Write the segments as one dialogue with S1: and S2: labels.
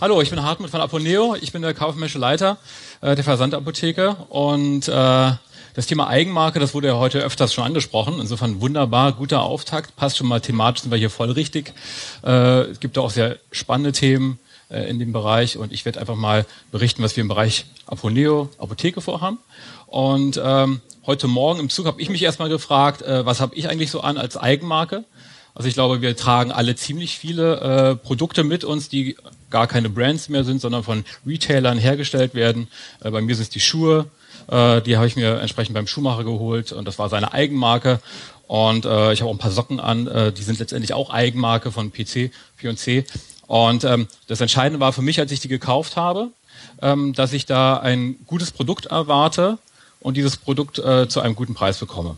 S1: Hallo, ich bin Hartmut von Aponeo. Ich bin der kaufmännische Leiter äh, der Versandapotheke und äh, das Thema Eigenmarke, das wurde ja heute öfters schon angesprochen. Insofern wunderbar, guter Auftakt. Passt schon mal thematisch, sind wir hier voll richtig. Äh, es gibt auch sehr spannende Themen äh, in dem Bereich und ich werde einfach mal berichten, was wir im Bereich Aponeo, Apotheke vorhaben. Und ähm, heute Morgen im Zug habe ich mich erstmal gefragt, äh, was habe ich eigentlich so an als Eigenmarke? Also ich glaube, wir tragen alle ziemlich viele äh, Produkte mit uns, die gar keine Brands mehr sind, sondern von Retailern hergestellt werden. Äh, bei mir sind es die Schuhe, äh, die habe ich mir entsprechend beim Schuhmacher geholt und das war seine Eigenmarke. Und äh, ich habe auch ein paar Socken an, äh, die sind letztendlich auch Eigenmarke von PC, P&C. Und ähm, das Entscheidende war für mich, als ich die gekauft habe, ähm, dass ich da ein gutes Produkt erwarte und dieses Produkt äh, zu einem guten Preis bekomme.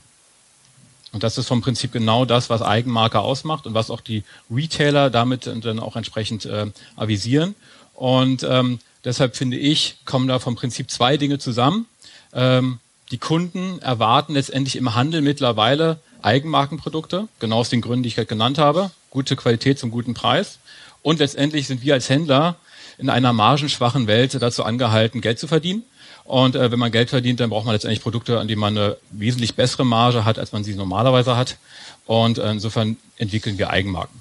S1: Und das ist vom Prinzip genau das, was Eigenmarke ausmacht und was auch die Retailer damit dann auch entsprechend äh, avisieren. Und ähm, deshalb finde ich, kommen da vom Prinzip zwei Dinge zusammen. Ähm, die Kunden erwarten letztendlich im Handel mittlerweile Eigenmarkenprodukte, genau aus den Gründen, die ich gerade genannt habe. Gute Qualität zum guten Preis. Und letztendlich sind wir als Händler in einer margenschwachen Welt dazu angehalten, Geld zu verdienen. Und äh, wenn man Geld verdient, dann braucht man letztendlich Produkte, an denen man eine wesentlich bessere Marge hat, als man sie normalerweise hat. Und äh, insofern entwickeln wir Eigenmarken.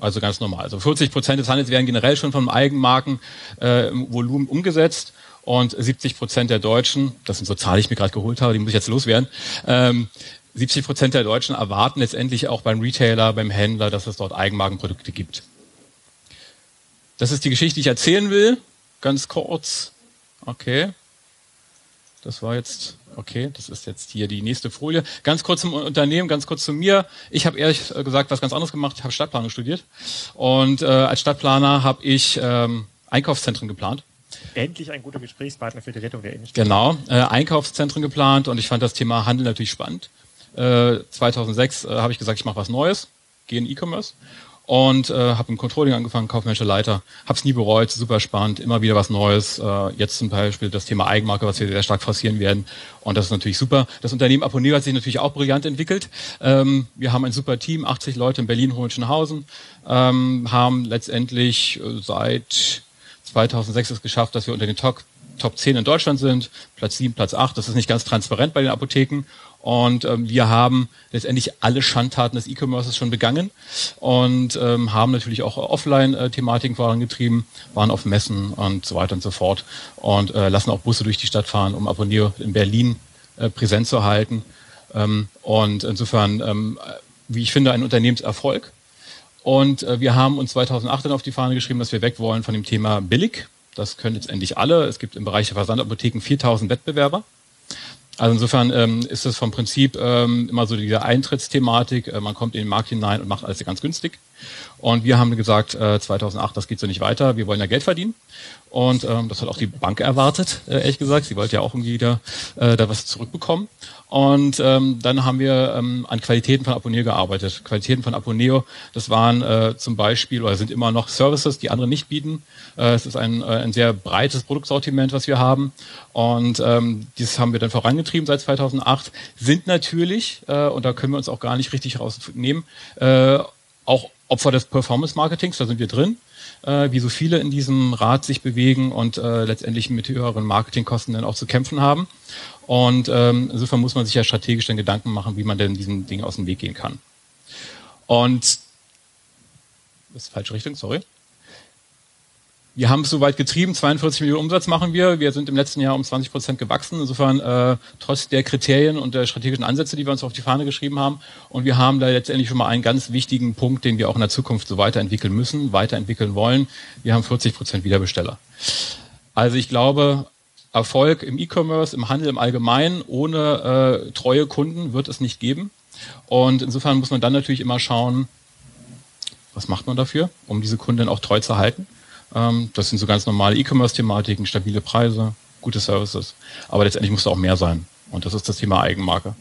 S1: Also ganz normal. Also 40 Prozent des Handels werden generell schon vom Eigenmarkenvolumen äh, umgesetzt und 70 Prozent der Deutschen, das sind so Zahlen, die ich mir gerade geholt habe, die muss ich jetzt loswerden, ähm, 70 Prozent der Deutschen erwarten letztendlich auch beim Retailer, beim Händler, dass es dort Eigenmarkenprodukte gibt. Das ist die Geschichte, die ich erzählen will. Ganz kurz. Okay. Das war jetzt, okay, das ist jetzt hier die nächste Folie. Ganz kurz zum Unternehmen, ganz kurz zu mir. Ich habe ehrlich gesagt was ganz anderes gemacht. Ich habe Stadtplanung studiert. Und äh, als Stadtplaner habe ich ähm, Einkaufszentren geplant.
S2: Endlich ein guter Gesprächspartner für die Rettung der Innenstadt.
S1: Genau, äh, Einkaufszentren geplant und ich fand das Thema Handel natürlich spannend. Äh, 2006 äh, habe ich gesagt, ich mache was Neues, gehe in E-Commerce und äh, habe im Controlling angefangen, kaufmännischer Leiter, habe es nie bereut, super spannend, immer wieder was Neues. Äh, jetzt zum Beispiel das Thema Eigenmarke, was wir sehr stark forcieren werden und das ist natürlich super. Das Unternehmen Aponeo hat sich natürlich auch brillant entwickelt. Ähm, wir haben ein super Team, 80 Leute in Berlin-Hohenschönhausen, ähm, haben letztendlich äh, seit 2006 es geschafft, dass wir unter den Top, Top 10 in Deutschland sind, Platz 7, Platz 8. Das ist nicht ganz transparent bei den Apotheken und ähm, wir haben letztendlich alle Schandtaten des E-Commerces schon begangen und ähm, haben natürlich auch Offline-Thematiken vorangetrieben, waren auf Messen und so weiter und so fort und äh, lassen auch Busse durch die Stadt fahren, um Abonnier in Berlin äh, präsent zu halten. Ähm, und insofern, ähm, wie ich finde, ein Unternehmenserfolg. Und äh, wir haben uns 2008 dann auf die Fahne geschrieben, dass wir weg wollen von dem Thema billig. Das können jetzt endlich alle. Es gibt im Bereich der Versandapotheken 4000 Wettbewerber. Also insofern ähm, ist es vom Prinzip ähm, immer so diese Eintrittsthematik. Äh, man kommt in den Markt hinein und macht alles ganz günstig. Und wir haben gesagt, äh, 2008, das geht so nicht weiter. Wir wollen ja Geld verdienen. Und ähm, das hat auch die Bank erwartet, äh, ehrlich gesagt. Sie wollte ja auch irgendwie da, äh, da was zurückbekommen. Und ähm, dann haben wir ähm, an Qualitäten von Aponeo gearbeitet. Qualitäten von Aponeo, das waren äh, zum Beispiel oder sind immer noch Services, die andere nicht bieten. Äh, es ist ein, äh, ein sehr breites Produktsortiment, was wir haben. Und ähm, dieses haben wir dann vorangetrieben seit 2008. Sind natürlich, äh, und da können wir uns auch gar nicht richtig rausnehmen, äh, auch Opfer des Performance-Marketings, da sind wir drin äh, wie so viele in diesem Rad sich bewegen und äh, letztendlich mit höheren Marketingkosten dann auch zu kämpfen haben. Und ähm, insofern muss man sich ja strategisch dann Gedanken machen, wie man denn diesen Dingen aus dem Weg gehen kann. Und das ist falsche Richtung, sorry. Wir haben es soweit getrieben, 42 Millionen Umsatz machen wir. Wir sind im letzten Jahr um 20 Prozent gewachsen. Insofern äh, trotz der Kriterien und der strategischen Ansätze, die wir uns auf die Fahne geschrieben haben. Und wir haben da letztendlich schon mal einen ganz wichtigen Punkt, den wir auch in der Zukunft so weiterentwickeln müssen, weiterentwickeln wollen. Wir haben 40 Prozent Wiederbesteller. Also ich glaube, Erfolg im E-Commerce, im Handel im Allgemeinen, ohne äh, treue Kunden wird es nicht geben. Und insofern muss man dann natürlich immer schauen, was macht man dafür, um diese Kunden auch treu zu halten. Ähm, das sind so ganz normale E-Commerce-Thematiken, stabile Preise, gute Services. Aber letztendlich muss da auch mehr sein. Und das ist das Thema Eigenmarke.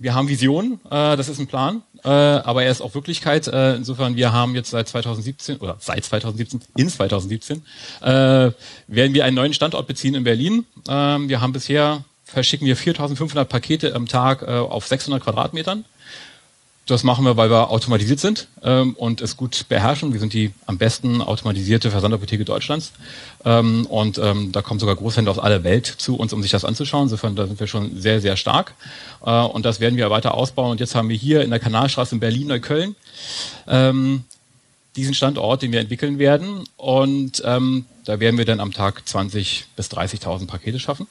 S1: Wir haben Visionen, äh, das ist ein Plan, äh, aber er ist auch Wirklichkeit. Äh, insofern, wir haben jetzt seit 2017 oder seit 2017, in 2017, äh, werden wir einen neuen Standort beziehen in Berlin. Ähm, wir haben bisher, verschicken wir 4500 Pakete am Tag äh, auf 600 Quadratmetern. Das machen wir, weil wir automatisiert sind ähm, und es gut beherrschen. Wir sind die am besten automatisierte Versandapotheke Deutschlands. Ähm, und ähm, da kommen sogar Großhändler aus aller Welt zu uns, um sich das anzuschauen. Insofern da sind wir schon sehr, sehr stark. Äh, und das werden wir weiter ausbauen. Und jetzt haben wir hier in der Kanalstraße in Berlin-Neukölln ähm, diesen Standort, den wir entwickeln werden. Und ähm, da werden wir dann am Tag 20.000 bis 30.000 Pakete schaffen.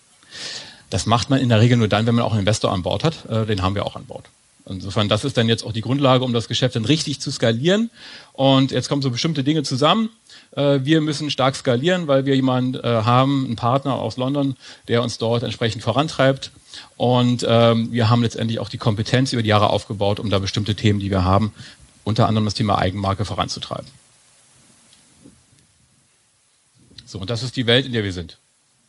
S1: Das macht man in der Regel nur dann, wenn man auch einen Investor an Bord hat. Äh, den haben wir auch an Bord. Insofern, das ist dann jetzt auch die Grundlage, um das Geschäft dann richtig zu skalieren. Und jetzt kommen so bestimmte Dinge zusammen. Äh, wir müssen stark skalieren, weil wir jemanden äh, haben, einen Partner aus London, der uns dort entsprechend vorantreibt. Und ähm, wir haben letztendlich auch die Kompetenz über die Jahre aufgebaut, um da bestimmte Themen, die wir haben, unter anderem das Thema Eigenmarke voranzutreiben. So, und das ist die Welt, in der wir sind.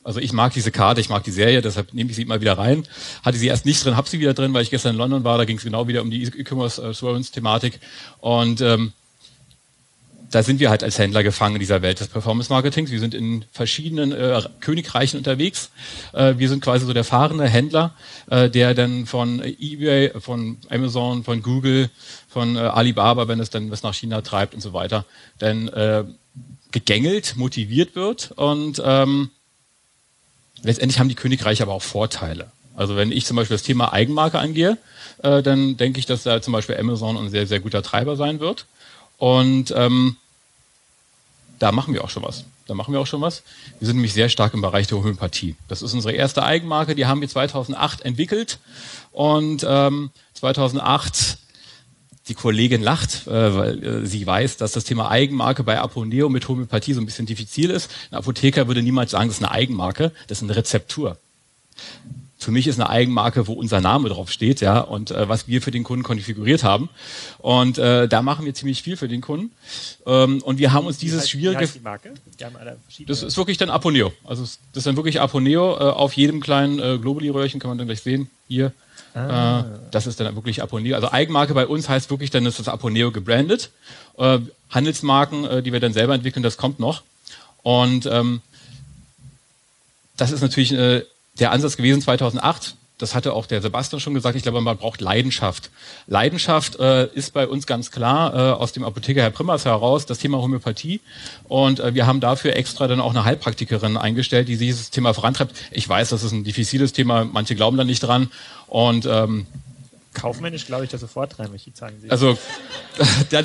S1: Also ich mag diese Karte, ich mag die Serie, deshalb nehme ich sie immer wieder rein. Hatte sie erst nicht drin, habe sie wieder drin, weil ich gestern in London war. Da ging es genau wieder um die E-Commerce Assurance Thematik. Und ähm, da sind wir halt als Händler gefangen in dieser Welt des Performance Marketings. Wir sind in verschiedenen äh, Königreichen unterwegs. Äh, wir sind quasi so der fahrende Händler, äh, der dann von eBay, von Amazon, von Google, von äh, Alibaba, wenn es dann was nach China treibt und so weiter, dann äh, gegängelt, motiviert wird und ähm, letztendlich haben die Königreiche aber auch Vorteile. Also wenn ich zum Beispiel das Thema Eigenmarke angehe, äh, dann denke ich, dass da zum Beispiel Amazon ein sehr, sehr guter Treiber sein wird. Und ähm, da machen wir auch schon was. Da machen wir auch schon was. Wir sind nämlich sehr stark im Bereich der Homöopathie. Das ist unsere erste Eigenmarke, die haben wir 2008 entwickelt. Und ähm, 2008 die Kollegin lacht, äh, weil äh, sie weiß, dass das Thema Eigenmarke bei Aponeo mit Homöopathie so ein bisschen diffizil ist. Ein Apotheker würde niemals sagen, das ist eine Eigenmarke, das ist eine Rezeptur. Für mich ist eine Eigenmarke, wo unser Name drauf steht, ja, und äh, was wir für den Kunden konfiguriert haben. Und äh, da machen wir ziemlich viel für den Kunden. Ähm, und wir haben uns dieses heißt, schwierige.
S2: die Marke? Die haben alle
S1: das ist wirklich dann Aponeo. Also das ist dann wirklich Aponeo. Äh, auf jedem kleinen äh, Globuli-Röhrchen kann man dann gleich sehen. Hier Ah. Äh, das ist dann wirklich Aponeo. Also Eigenmarke bei uns heißt wirklich, dann ist das Aponeo gebrandet. Äh, Handelsmarken, äh, die wir dann selber entwickeln, das kommt noch. Und ähm, das ist natürlich äh, der Ansatz gewesen 2008 das hatte auch der Sebastian schon gesagt, ich glaube, man braucht Leidenschaft. Leidenschaft äh, ist bei uns ganz klar äh, aus dem Apotheker Herr Primmers heraus das Thema Homöopathie. Und äh, wir haben dafür extra dann auch eine Heilpraktikerin eingestellt, die dieses Thema vorantreibt. Ich weiß, das ist ein diffiziles Thema, manche glauben da nicht dran. Und ähm,
S2: Kaufmännisch glaube ich da sofort rein, welche zeigen Sie.
S1: Also, ja,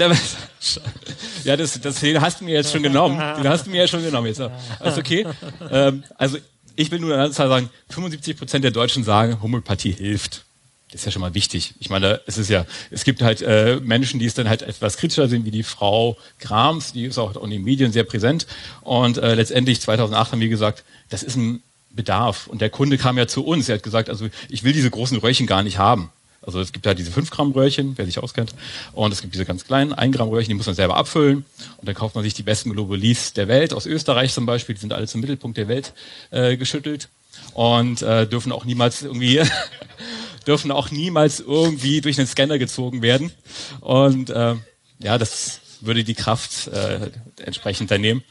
S1: ja das, das hast du mir jetzt schon genommen. Den hast du mir ja schon genommen. Jetzt. Alles okay. Ähm, also ich will nur eine Zahl sagen, 75 Prozent der Deutschen sagen, Homöopathie hilft. Das ist ja schon mal wichtig. Ich meine, es ist ja, es gibt halt äh, Menschen, die es dann halt etwas kritischer sehen, wie die Frau Grams, die ist auch in den Medien sehr präsent. Und äh, letztendlich 2008 haben wir gesagt, das ist ein Bedarf. Und der Kunde kam ja zu uns. Er hat gesagt, also ich will diese großen Röhrchen gar nicht haben. Also es gibt ja diese 5 Gramm Röhrchen, wer sich auskennt. Und es gibt diese ganz kleinen 1 Gramm Röhrchen, die muss man selber abfüllen. Und dann kauft man sich die besten Globulis der Welt, aus Österreich zum Beispiel, die sind alle zum Mittelpunkt der Welt äh, geschüttelt und äh, dürfen auch niemals irgendwie dürfen auch niemals irgendwie durch einen Scanner gezogen werden. Und äh, ja, das würde die Kraft äh, entsprechend dann nehmen.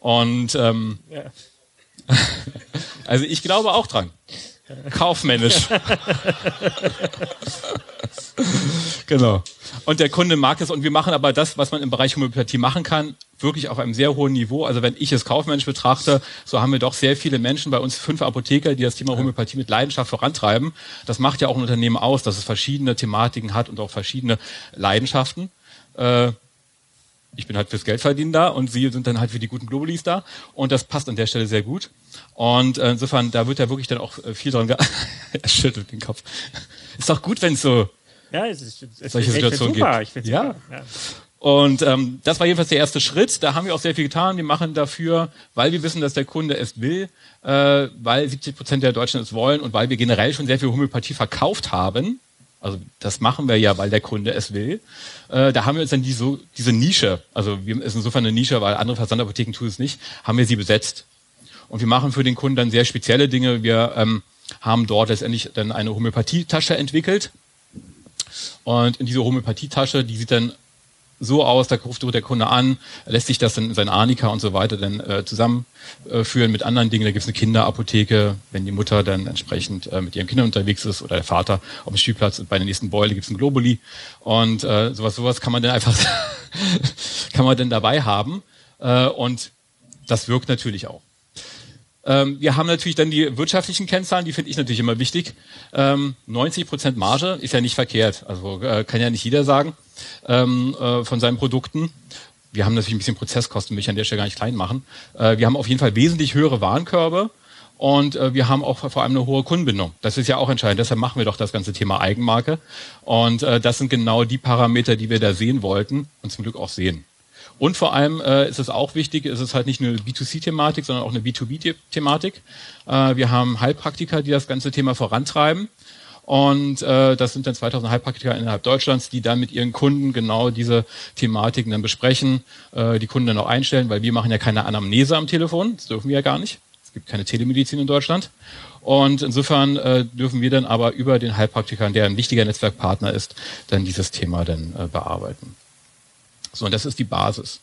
S1: Und ähm, ja. also ich glaube auch dran. Kaufmännisch. genau. Und der Kunde mag es und wir machen aber das, was man im Bereich Homöopathie machen kann, wirklich auf einem sehr hohen Niveau. Also wenn ich es kaufmännisch betrachte, so haben wir doch sehr viele Menschen bei uns, fünf Apotheker, die das Thema Homöopathie mit Leidenschaft vorantreiben. Das macht ja auch ein Unternehmen aus, dass es verschiedene Thematiken hat und auch verschiedene Leidenschaften. Äh, ich bin halt fürs Geldverdienen da und sie sind dann halt für die guten Globulis da und das passt an der Stelle sehr gut. Und äh, insofern, da wird ja wirklich dann auch äh, viel dran Er schüttelt den Kopf. Ist doch gut, wenn es so
S2: ja, es ist, es
S1: solche Situationen gibt. Ja. ja. Und ähm, das war jedenfalls der erste Schritt. Da haben wir auch sehr viel getan. Wir machen dafür, weil wir wissen, dass der Kunde es will, äh, weil 70 Prozent der Deutschen es wollen und weil wir generell schon sehr viel Homöopathie verkauft haben, also das machen wir ja, weil der Kunde es will. Äh, da haben wir uns dann die, so, diese Nische, also wir ist insofern eine Nische, weil andere Versandapotheken tun es nicht, haben wir sie besetzt. Und wir machen für den Kunden dann sehr spezielle Dinge. Wir ähm, haben dort letztendlich dann eine Homöopathietasche entwickelt. Und in diese Homöopathietasche, die sieht dann so aus, da ruft der Kunde an, lässt sich das dann in sein Arnika und so weiter dann äh, zusammenführen mit anderen Dingen. Da gibt es eine Kinderapotheke, wenn die Mutter dann entsprechend äh, mit ihren Kindern unterwegs ist oder der Vater auf dem Spielplatz bei der nächsten Beule gibt es ein Globuli und äh, sowas, sowas kann man dann einfach kann man dann dabei haben äh, und das wirkt natürlich auch. Ähm, wir haben natürlich dann die wirtschaftlichen Kennzahlen, die finde ich natürlich immer wichtig. Ähm, 90 Prozent Marge ist ja nicht verkehrt, also äh, kann ja nicht jeder sagen ähm, äh, von seinen Produkten. Wir haben natürlich ein bisschen Prozesskosten, will ich an der Stelle gar nicht klein machen. Äh, wir haben auf jeden Fall wesentlich höhere Warenkörbe und äh, wir haben auch vor allem eine hohe Kundenbindung. Das ist ja auch entscheidend. Deshalb machen wir doch das ganze Thema Eigenmarke. Und äh, das sind genau die Parameter, die wir da sehen wollten und zum Glück auch sehen. Und vor allem äh, ist es auch wichtig, ist es halt nicht nur eine B2C-Thematik, sondern auch eine B2B-Thematik. Äh, wir haben Heilpraktiker, die das ganze Thema vorantreiben. Und äh, das sind dann 2000 Heilpraktiker innerhalb Deutschlands, die dann mit ihren Kunden genau diese Thematiken dann besprechen, äh, die Kunden dann auch einstellen, weil wir machen ja keine Anamnese am Telefon, das dürfen wir ja gar nicht. Es gibt keine Telemedizin in Deutschland. Und insofern äh, dürfen wir dann aber über den Heilpraktiker, der ein wichtiger Netzwerkpartner ist, dann dieses Thema dann äh, bearbeiten. So, und das ist die Basis.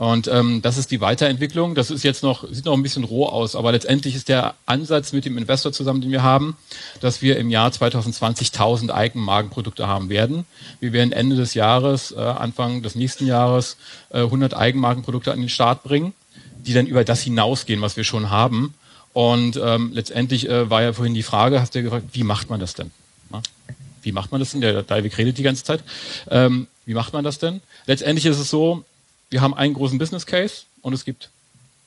S1: Und ähm, das ist die Weiterentwicklung. Das ist jetzt noch, sieht noch ein bisschen roh aus, aber letztendlich ist der Ansatz mit dem Investor zusammen, den wir haben, dass wir im Jahr 2020 1000 Eigenmarkenprodukte haben werden. Wir werden Ende des Jahres, äh, Anfang des nächsten Jahres äh, 100 Eigenmarkenprodukte an den Start bringen, die dann über das hinausgehen, was wir schon haben. Und ähm, letztendlich äh, war ja vorhin die Frage, hast du ja gefragt, wie macht man das denn? Na? Wie macht man das denn? Der David redet die ganze Zeit. Ähm, wie macht man das denn? Letztendlich ist es so, wir haben einen großen Business Case und es gibt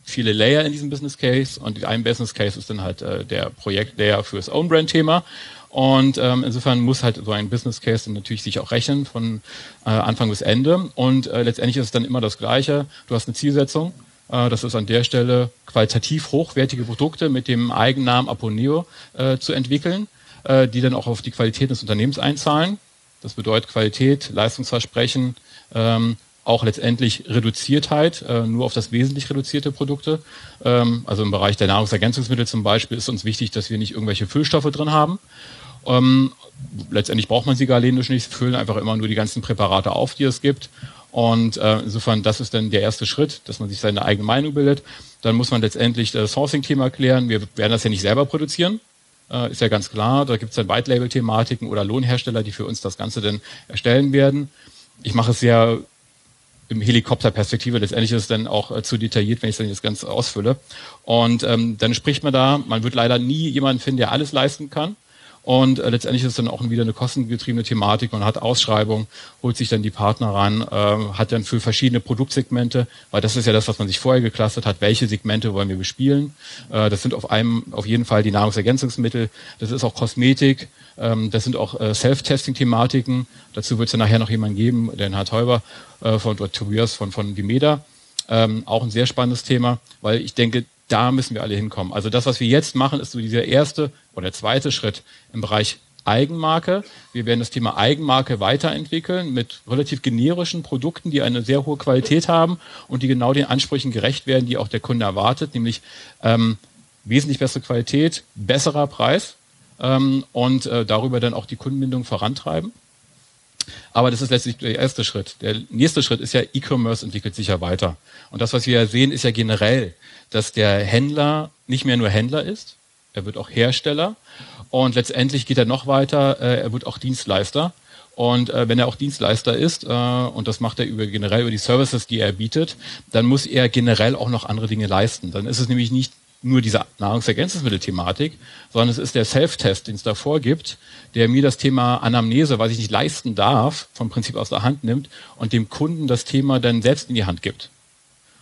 S1: viele Layer in diesem Business Case und ein Business Case ist dann halt äh, der Projekt-Layer fürs Own-Brand-Thema. Und ähm, insofern muss halt so ein Business Case dann natürlich sich auch rechnen von äh, Anfang bis Ende. Und äh, letztendlich ist es dann immer das Gleiche. Du hast eine Zielsetzung. Äh, das ist an der Stelle qualitativ hochwertige Produkte mit dem Eigennamen Aponeo äh, zu entwickeln, äh, die dann auch auf die Qualität des Unternehmens einzahlen. Das bedeutet Qualität, Leistungsversprechen, ähm, auch letztendlich Reduziertheit, äh, nur auf das wesentlich reduzierte Produkte. Ähm, also im Bereich der Nahrungsergänzungsmittel zum Beispiel ist uns wichtig, dass wir nicht irgendwelche Füllstoffe drin haben. Ähm, letztendlich braucht man sie galenisch nicht, sie füllen einfach immer nur die ganzen Präparate auf, die es gibt. Und äh, insofern, das ist dann der erste Schritt, dass man sich seine eigene Meinung bildet. Dann muss man letztendlich das Sourcing-Thema klären. Wir werden das ja nicht selber produzieren, äh, ist ja ganz klar. Da gibt es dann White-Label-Thematiken oder Lohnhersteller, die für uns das Ganze dann erstellen werden. Ich mache es sehr im Helikopterperspektive. Letztendlich ist es dann auch äh, zu detailliert, wenn ich dann das Ganze ausfülle. Und ähm, dann spricht man da, man wird leider nie jemanden finden, der alles leisten kann. Und äh, letztendlich ist es dann auch wieder eine kostengetriebene Thematik. Man hat Ausschreibungen, holt sich dann die Partner ran, äh, hat dann für verschiedene Produktsegmente, weil das ist ja das, was man sich vorher geklustert hat, welche Segmente wollen wir bespielen. Äh, das sind auf einem auf jeden Fall die Nahrungsergänzungsmittel, das ist auch Kosmetik, ähm, das sind auch äh, Self-Testing-Thematiken. Dazu wird es ja nachher noch jemanden geben, den Herr Teuber äh, von oder Tobias von, von Vimeda. Ähm, auch ein sehr spannendes Thema, weil ich denke, da müssen wir alle hinkommen. Also das, was wir jetzt machen, ist so dieser erste oder zweite Schritt im Bereich Eigenmarke. Wir werden das Thema Eigenmarke weiterentwickeln mit relativ generischen Produkten, die eine sehr hohe Qualität haben und die genau den Ansprüchen gerecht werden, die auch der Kunde erwartet, nämlich ähm, wesentlich bessere Qualität, besserer Preis ähm, und äh, darüber dann auch die Kundenbindung vorantreiben. Aber das ist letztlich der erste Schritt. Der nächste Schritt ist ja, E-Commerce entwickelt sich ja weiter. Und das, was wir ja sehen, ist ja generell, dass der Händler nicht mehr nur Händler ist, er wird auch Hersteller und letztendlich geht er noch weiter, äh, er wird auch Dienstleister. Und äh, wenn er auch Dienstleister ist, äh, und das macht er über generell über die Services, die er bietet, dann muss er generell auch noch andere Dinge leisten. Dann ist es nämlich nicht nur diese Nahrungsergänzungsmittel-Thematik, sondern es ist der Self-Test, den es davor gibt, der mir das Thema Anamnese, was ich nicht leisten darf, vom Prinzip aus der Hand nimmt und dem Kunden das Thema dann selbst in die Hand gibt.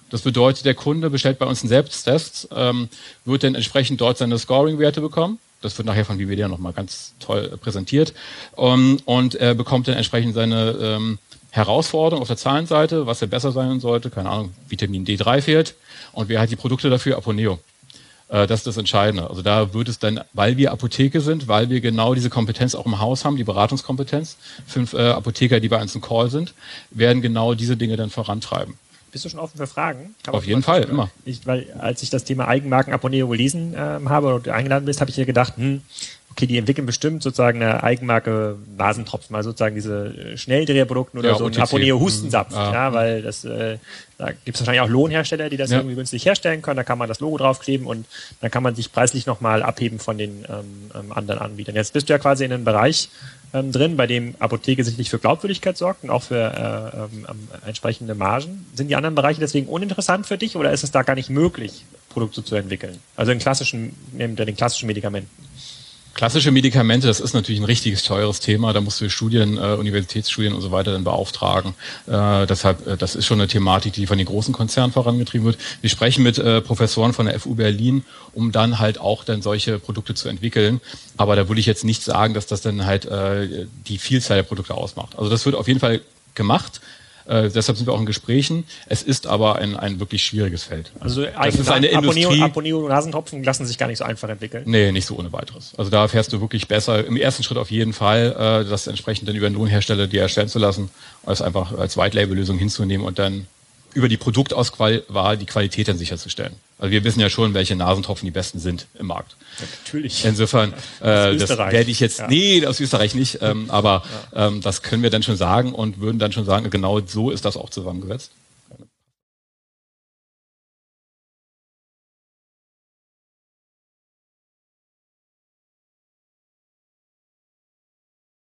S1: Das bedeutet, der Kunde bestellt bei uns einen Selbsttest, ähm, wird dann entsprechend dort seine Scoring-Werte bekommen. Das wird nachher von Vivedia nochmal ganz toll präsentiert. Um, und er bekommt dann entsprechend seine ähm, Herausforderung auf der Zahlenseite, was er besser sein sollte. Keine Ahnung, Vitamin D3 fehlt. Und wer hat die Produkte dafür? Aponeo. Äh, das ist das Entscheidende. Also da wird es dann, weil wir Apotheke sind, weil wir genau diese Kompetenz auch im Haus haben, die Beratungskompetenz, fünf äh, Apotheker, die bei uns im Call sind, werden genau diese Dinge dann vorantreiben.
S2: Bist du schon offen für Fragen?
S1: Auf jeden Fall, immer.
S2: Ich, weil als ich das Thema Eigenmarken Aponeo gelesen äh, habe oder eingeladen bist, habe ich hier gedacht, hm, okay, die entwickeln bestimmt sozusagen eine Eigenmarke Nasentropfen, mal sozusagen diese äh, Schnelldreherprodukten oder
S1: Ja,
S2: so ein. Aponeo Hustensaft,
S1: Mhm. Ja.
S2: ja, weil das, äh, da gibt es wahrscheinlich auch Lohnhersteller, die das
S1: Ja.
S2: irgendwie günstig herstellen können, da kann man das Logo draufkleben und dann kann man sich preislich nochmal abheben von den ähm, ähm, anderen Anbietern. Jetzt bist du ja quasi in einem Bereich ähm, drin, bei dem Apotheke sicherlich für Glaubwürdigkeit sorgt und auch für äh, ähm, ähm, entsprechende Margen. Sind die anderen Bereiche deswegen uninteressant für dich oder ist es da gar nicht möglich, Produkte zu entwickeln? Also in klassischen, in den klassischen Medikamenten.
S1: Klassische Medikamente, das ist natürlich ein richtiges teures Thema. Da musst du Studien, äh, Universitätsstudien und so weiter dann beauftragen. Äh, deshalb, äh, das ist schon eine Thematik, die von den großen Konzernen vorangetrieben wird. Wir sprechen mit äh, Professoren von der FU Berlin, um dann halt auch dann solche Produkte zu entwickeln. Aber da würde ich jetzt nicht sagen, dass das dann halt äh, die Vielzahl der Produkte ausmacht. Also das wird auf jeden Fall gemacht. Äh, deshalb sind wir auch in Gesprächen. Es ist aber ein, ein wirklich schwieriges Feld.
S2: Also
S1: das ist eine Industrie.
S2: Aponeo, Aponeo Nasentropfen lassen sich gar nicht so einfach entwickeln.
S1: Nee, nicht so ohne weiteres. Also da fährst du wirklich besser, im ersten Schritt auf jeden Fall, äh, das entsprechend dann über einen Lohnhersteller dir erstellen zu lassen, als einfach als White-Label-Lösung hinzunehmen und dann über die Produktauswahl die Qualität dann sicherzustellen. Also wir wissen ja schon, welche Nasentropfen die besten sind im Markt.
S2: Natürlich.
S1: Insofern, äh, das werde ich jetzt,
S2: Ja.
S1: nee, aus Österreich nicht, ähm, aber ähm, das können wir dann schon sagen und würden dann schon sagen, genau so ist das auch zusammengesetzt.